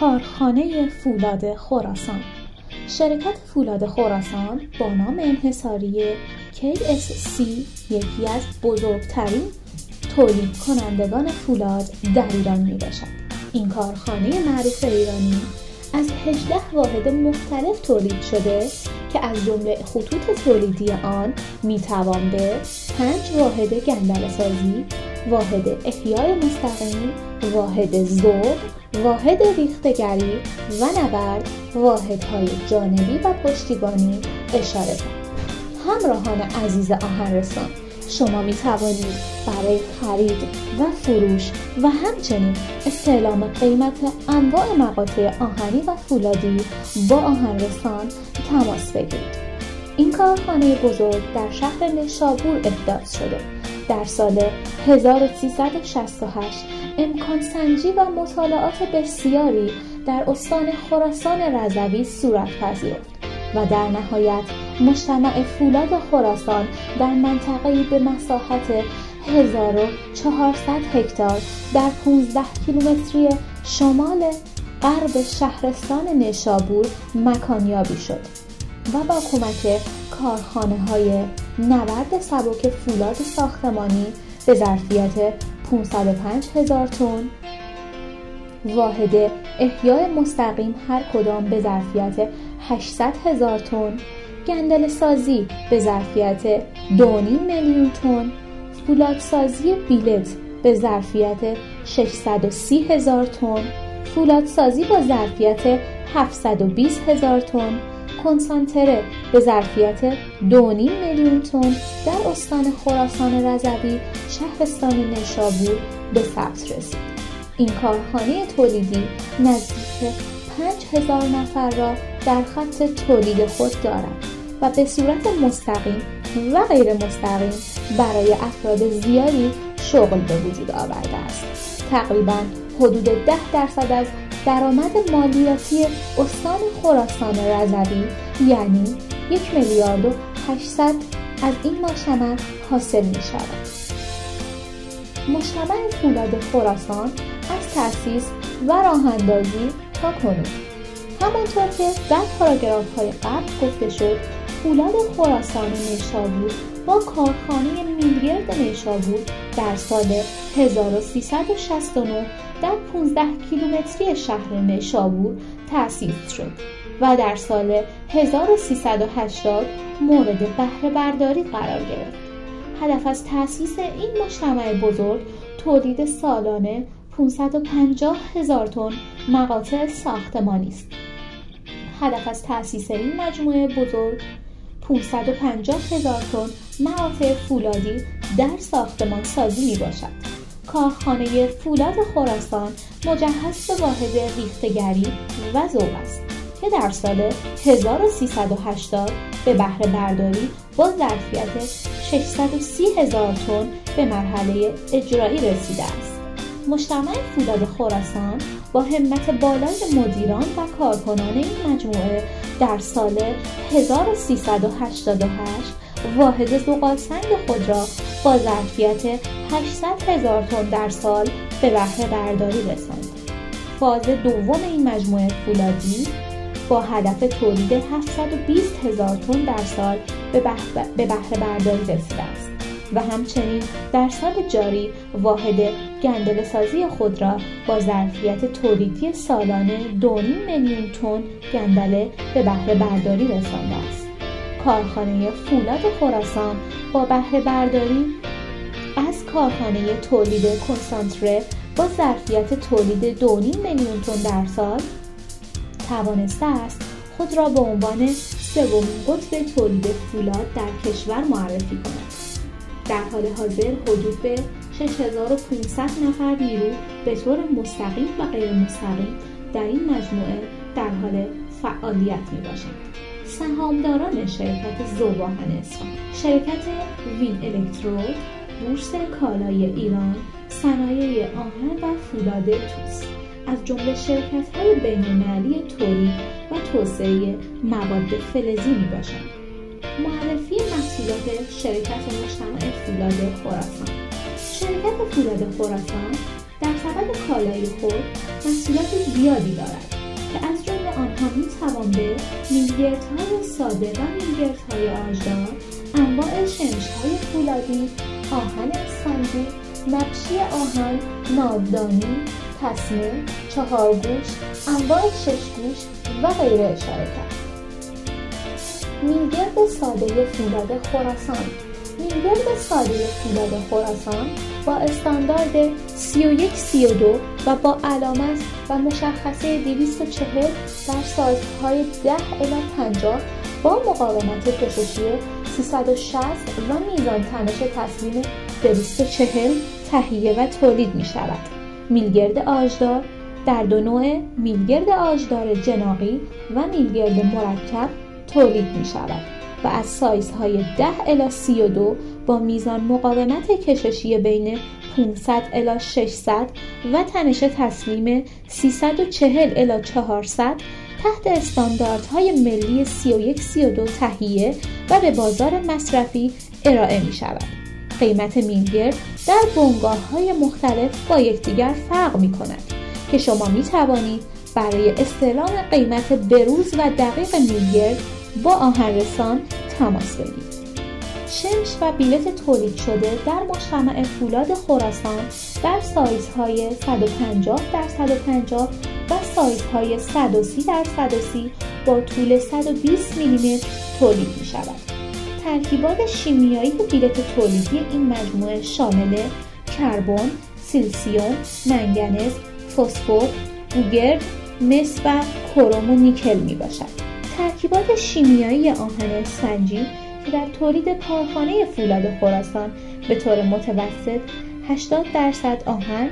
کارخانه فولاد خراسان شرکت فولاد خراسان با نام انحصاری KSC یکی از بزرگترین تولید کنندگان فولاد در ایران می باشد. این کارخانه معروف ایرانی از 18 واحد مختلف تولید شده که از جمله خطوط تولیدی آن می توان به 5 واحد گندل سازی، واحد احیای مستقیم، واحد ذوق، واحد ریختگری و نبرد واحدهای جانبی و پشتیبانی اشاره کنید. همراهان عزیز آهنرسان شما می توانید برای خرید و فروش و همچنین استعلام قیمت انواع مقاطع آهنی و فولادی با آهنرسان تماس بگیرید این کارخانه بزرگ در شهر نشابور احداث شده در سال 1368 امکان سنجی و مطالعات بسیاری در استان خراسان رضوی صورت پذیرفت و در نهایت مجتمع فولاد خراسان در منطقه‌ای به مساحت 1400 هکتار در 15 کیلومتری شمال غرب شهرستان نشابور مکانیابی شد و با کمک کارخانه های نبرد سبک فولاد ساختمانی به ظرفیت 505 هزار تن. واحد احیای مستقیم هر کدام به ظرفیت 800 هزار تن. گندل سازی به ظرفیت 2.5 میلیون تن. فولادسازی بیلت به ظرفیت 630 هزار تن. فولادسازی با ظرفیت 720 هزار تن. کنسانتره به ظرفیت 2.5 میلیون تن در استان خراسان رضوی شهرستان نشابور به ثبت رسید. این کارخانه تولیدی نزدیک 5000 نفر را در خط تولید خود دارد و به صورت مستقیم و غیر مستقیم برای افراد زیادی شغل به وجود آورده است. تقریبا حدود 10 درصد از درآمد مالیاتی استان خراسان رضوی یعنی یک میلیارد و 800 از این مجتمع حاصل می شود. مجتمع فولاد خراسان از تأسیس و راهاندازی تا کنون همانطور که در پاراگراف های قبل گفته شد فولاد خراسان نیشابور با کارخانه میلگرد نیشابور در سال 1369 در 15 کیلومتری شهر نیشابور تأسیس شد و در سال 1380 مورد بهره برداری قرار گرفت. هدف از تأسیس این مجتمع بزرگ تولید سالانه 550 هزار تن مقاطع ساختمانی است. هدف از تأسیس این مجموعه بزرگ 550 هزار تن مقاطع فولادی در ساختمان سازی می باشد. کارخانه فولاد خراسان مجهز به واحد ریختگری و ذوق است که در سال 1380 به بهره برداری با ظرفیت 630 هزار تن به مرحله اجرایی رسیده است. مجتمع فولاد خراسان با همت بالای مدیران و کارکنان این مجموعه در سال 1388 واحد زغال سنگ خود را با ظرفیت 800 هزار تن در سال به بهره برداری رساند. فاز دوم این مجموعه فولادی با هدف تولید 720 هزار تن در سال به بهره برداری رسیده است و همچنین در سال جاری واحد گندل سازی خود را با ظرفیت تولیدی سالانه 2.5 میلیون تن گندله به بهره برداری رسانده است. کارخانه فولاد خراسان با بهره برداری از کارخانه تولید کنسانتره با ظرفیت تولید 2.5 میلیون تن در سال توانسته است خود را به عنوان سومین قطب تولید فولاد در کشور معرفی کند در حال حاضر حدود به 6500 نفر نیرو به طور مستقیم و غیر مستقیم در این مجموعه در حال فعالیت می باشند. سهامداران شرکت زوباهن اصفهان شرکت وین الکترود بورس کالای ایران صنایع آهن و فولاد توس از جمله شرکت های بینالمللی تولید و توسعه مواد فلزی می باشند. معرفی محصولات شرکت مجتمع فولاد خراسان شرکت فولاد خراسان در سبد کالای خود محصولات زیادی دارد که از آنها می‌توان به میلگردهای ساده و میلگردهای آجدار انواع شمشهای فولادی آهن اسفنجی نقشی آهن ناودانی تسمه چهارگوش انواع ششگوش و غیره اشاره کرد. میلگرد ساده فولاد خراسان میلگرد ساده فولاد خراسان با استاندارد 3132 و با علامت و مشخصه 240 در سایزهای 10 الی 50 با مقاومت کششی 360 و میزان تنش تسلیم 240 تهیه و تولید می شود. میلگرد آجدار در دو نوع میلگرد آجدار جناقی و میلگرد مرکب تولید می شود و از سایزهای 10 الی 32 با میزان مقاومت کششی بین 500 الی 600 و تنش تسلیم 340 الی 400 تحت استانداردهای ملی 3132 تهیه و به بازار مصرفی ارائه می شود. قیمت میلگرد در بنگاه های مختلف با یکدیگر فرق می کند که شما می توانید برای استعلام قیمت بروز و دقیق میلگرد با آهنرسان تماس بگیرید. شمش و بیلت تولید شده در مجتمع فولاد خراسان در سایزهای 150 در 150 و سایزهای 130 در 130 با طول 120 میلیمتر تولید می شود. ترکیبات شیمیایی بیلت تولیدی این مجموعه شامل کربن، سیلسیوم، منگنز، فسفر، گوگرد، مس و کروم و نیکل می باشد. ترکیبات شیمیایی آهن سنجی که در تولید کارخانه فولاد خراسان به طور متوسط 80 درصد آهن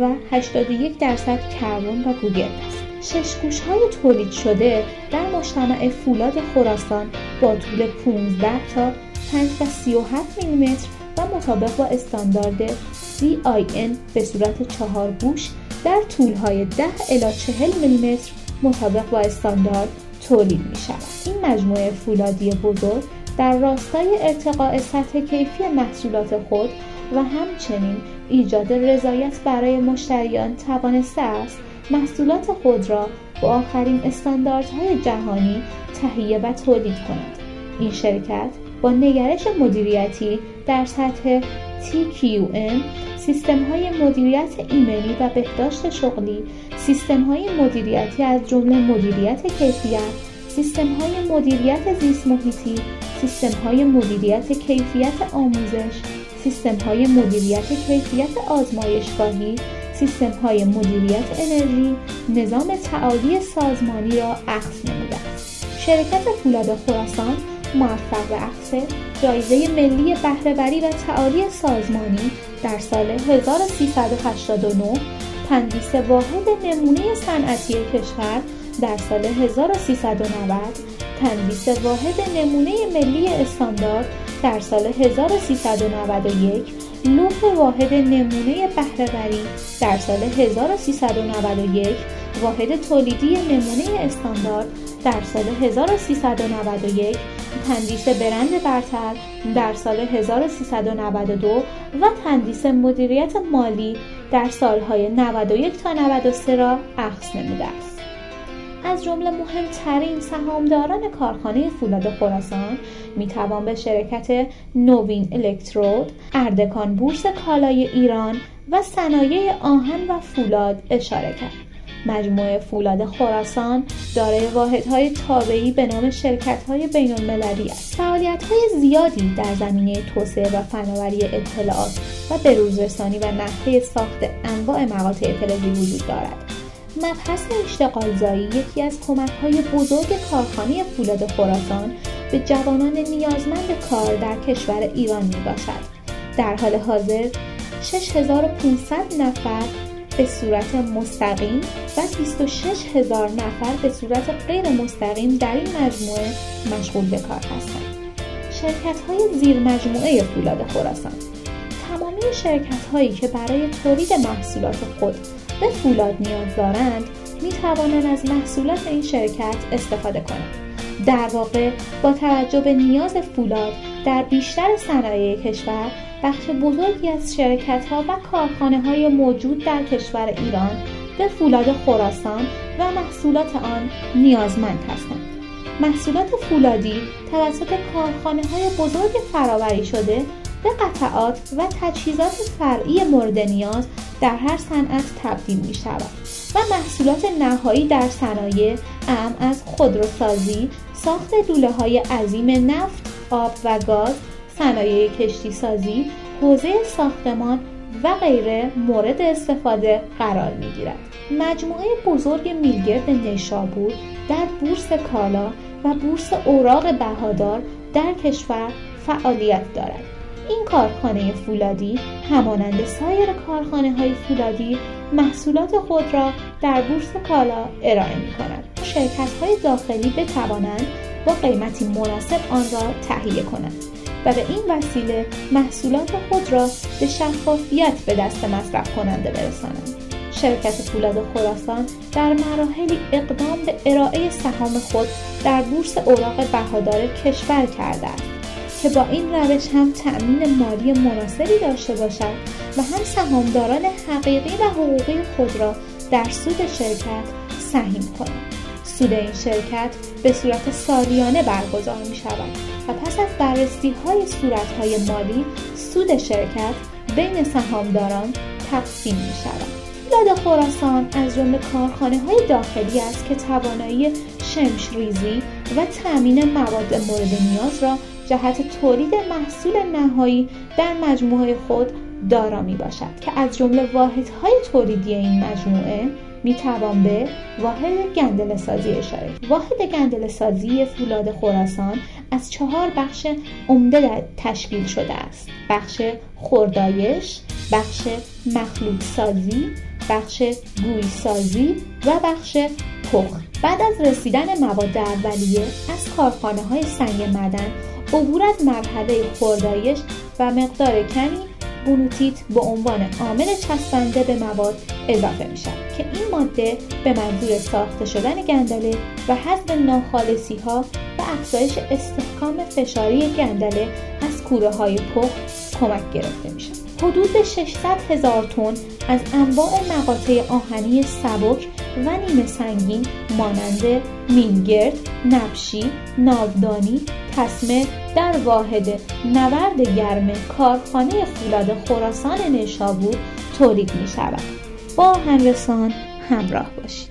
و 81 درصد کربن و گوگرد است. شش های تولید شده در مجتمع فولاد خراسان با طول 15 تا 5 و 37 میلیمتر و مطابق با استاندارد CIN به صورت چهار گوش در طولهای 10 الی 40 میلیمتر مطابق با استاندارد تولید می شود. این مجموعه فولادی بزرگ در راستای ارتقاء سطح کیفی محصولات خود و همچنین ایجاد رضایت برای مشتریان توانسته است محصولات خود را با آخرین استانداردهای جهانی تهیه و تولید کند این شرکت با نگرش مدیریتی در سطح TQM سیستم های مدیریت ایمنی و بهداشت شغلی سیستم های مدیریتی از جمله مدیریت کیفیت سیستم های مدیریت زیست محیطی سیستم های مدیریت کیفیت آموزش سیستم های مدیریت کیفیت آزمایشگاهی سیستم های مدیریت انرژی نظام تعالی سازمانی را اخذ نموده شرکت فولاد خراسان موفق اخذ جایزه ملی بهرهوری و تعالی سازمانی در سال 1389 تندیس واحد نمونه صنعتی کشور در سال 1390 تندیس واحد نمونه ملی استاندارد در سال 1391 لوح واحد نمونه بهرهوری در سال 1391 واحد تولیدی نمونه استاندارد در سال 1391 تندیس برند برتر در سال 1392 و تندیس مدیریت مالی در سالهای 91 تا 93 را اخذ نموده است. از جمله مهمترین سهامداران کارخانه فولاد خراسان می‌توان به شرکت نوین الکترود، اردکان بورس کالای ایران و صنایع آهن و فولاد اشاره کرد. مجموعه فولاد خراسان دارای واحدهای تابعی به نام شرکت‌های بین‌المللی است. فعالیت‌های زیادی در زمینه توسعه و فناوری اطلاعات و بروزرسانی و نحوه ساخت انواع مقاطع فلزی وجود دارد. مبحث اشتغالزایی یکی از کمک‌های بزرگ کارخانه فولاد خراسان به جوانان نیازمند کار در کشور ایران می‌باشد. در حال حاضر 6500 نفر به صورت مستقیم و 26 هزار نفر به صورت غیر مستقیم در این مجموعه مشغول به کار هستند. شرکت های زیر مجموعه فولاد خراسان تمامی شرکت هایی که برای تولید محصولات خود به فولاد نیاز دارند می توانند از محصولات این شرکت استفاده کنند. در واقع با توجه به نیاز فولاد در بیشتر صنایع کشور بخش بزرگی از شرکت ها و کارخانه های موجود در کشور ایران به فولاد خراسان و محصولات آن نیازمند هستند. محصولات فولادی توسط کارخانه های بزرگ فراوری شده به قطعات و تجهیزات فرعی مورد نیاز در هر صنعت تبدیل می شود و محصولات نهایی در صنایع ام از خودروسازی، ساخت دوله های عظیم نفت، آب و گاز، صنایع کشتی سازی، حوزه ساختمان و غیره مورد استفاده قرار می گیرد. مجموعه بزرگ میلگرد نیشابور در بورس کالا و بورس اوراق بهادار در کشور فعالیت دارد. این کارخانه فولادی همانند سایر کارخانه های فولادی محصولات خود را در بورس کالا ارائه می کند. شرکت های داخلی بتوانند با قیمتی مناسب آن را تهیه کنند و به این وسیله محصولات خود را به شفافیت به دست مصرف کننده برسانند. شرکت فولاد خراسان در مراحلی اقدام به ارائه سهام خود در بورس اوراق بهادار کشور کرده است که با این روش هم تأمین مالی مناسبی داشته باشد و هم سهامداران حقیقی و حقوقی خود را در سود شرکت سهیم کند. سود این شرکت به صورت سالیانه برگزار می شود و پس از بررسی های صورت های مالی سود شرکت بین سهامداران تقسیم می شود. فولاد خراسان از جمله کارخانه های داخلی است که توانایی شمش ریزی و تأمین مواد مورد نیاز را جهت تولید محصول نهایی در مجموعه خود دارا می باشد که از جمله واحدهای تولیدی این مجموعه می توان به واحد گندل سازی اشاره واحد گندل سازی فولاد خراسان از چهار بخش عمده تشکیل شده است. بخش خوردایش بخش مخلوط سازی بخش گوی سازی و بخش پخت. بعد از رسیدن مواد اولیه از کارخانه های سنگ مدن عبور از مرحله خوردایش و مقدار کمی بلوتیت به عنوان عامل چسبنده به مواد اضافه می شود که این ماده به منظور ساخته شدن گندله و حذف ناخالصی ها و افزایش استحکام فشاری گندله از کوره های پخت کمک گرفته می شود. حدود 600 هزار تن از انواع مقاطع آهنی سبک و نیمه سنگین مانند میلگرد، نبشی، ناودانی، تسمه در واحد نورد گرم کارخانه فولاد خراسان نیشابور تولید می شود. با همرسان همراه باشید.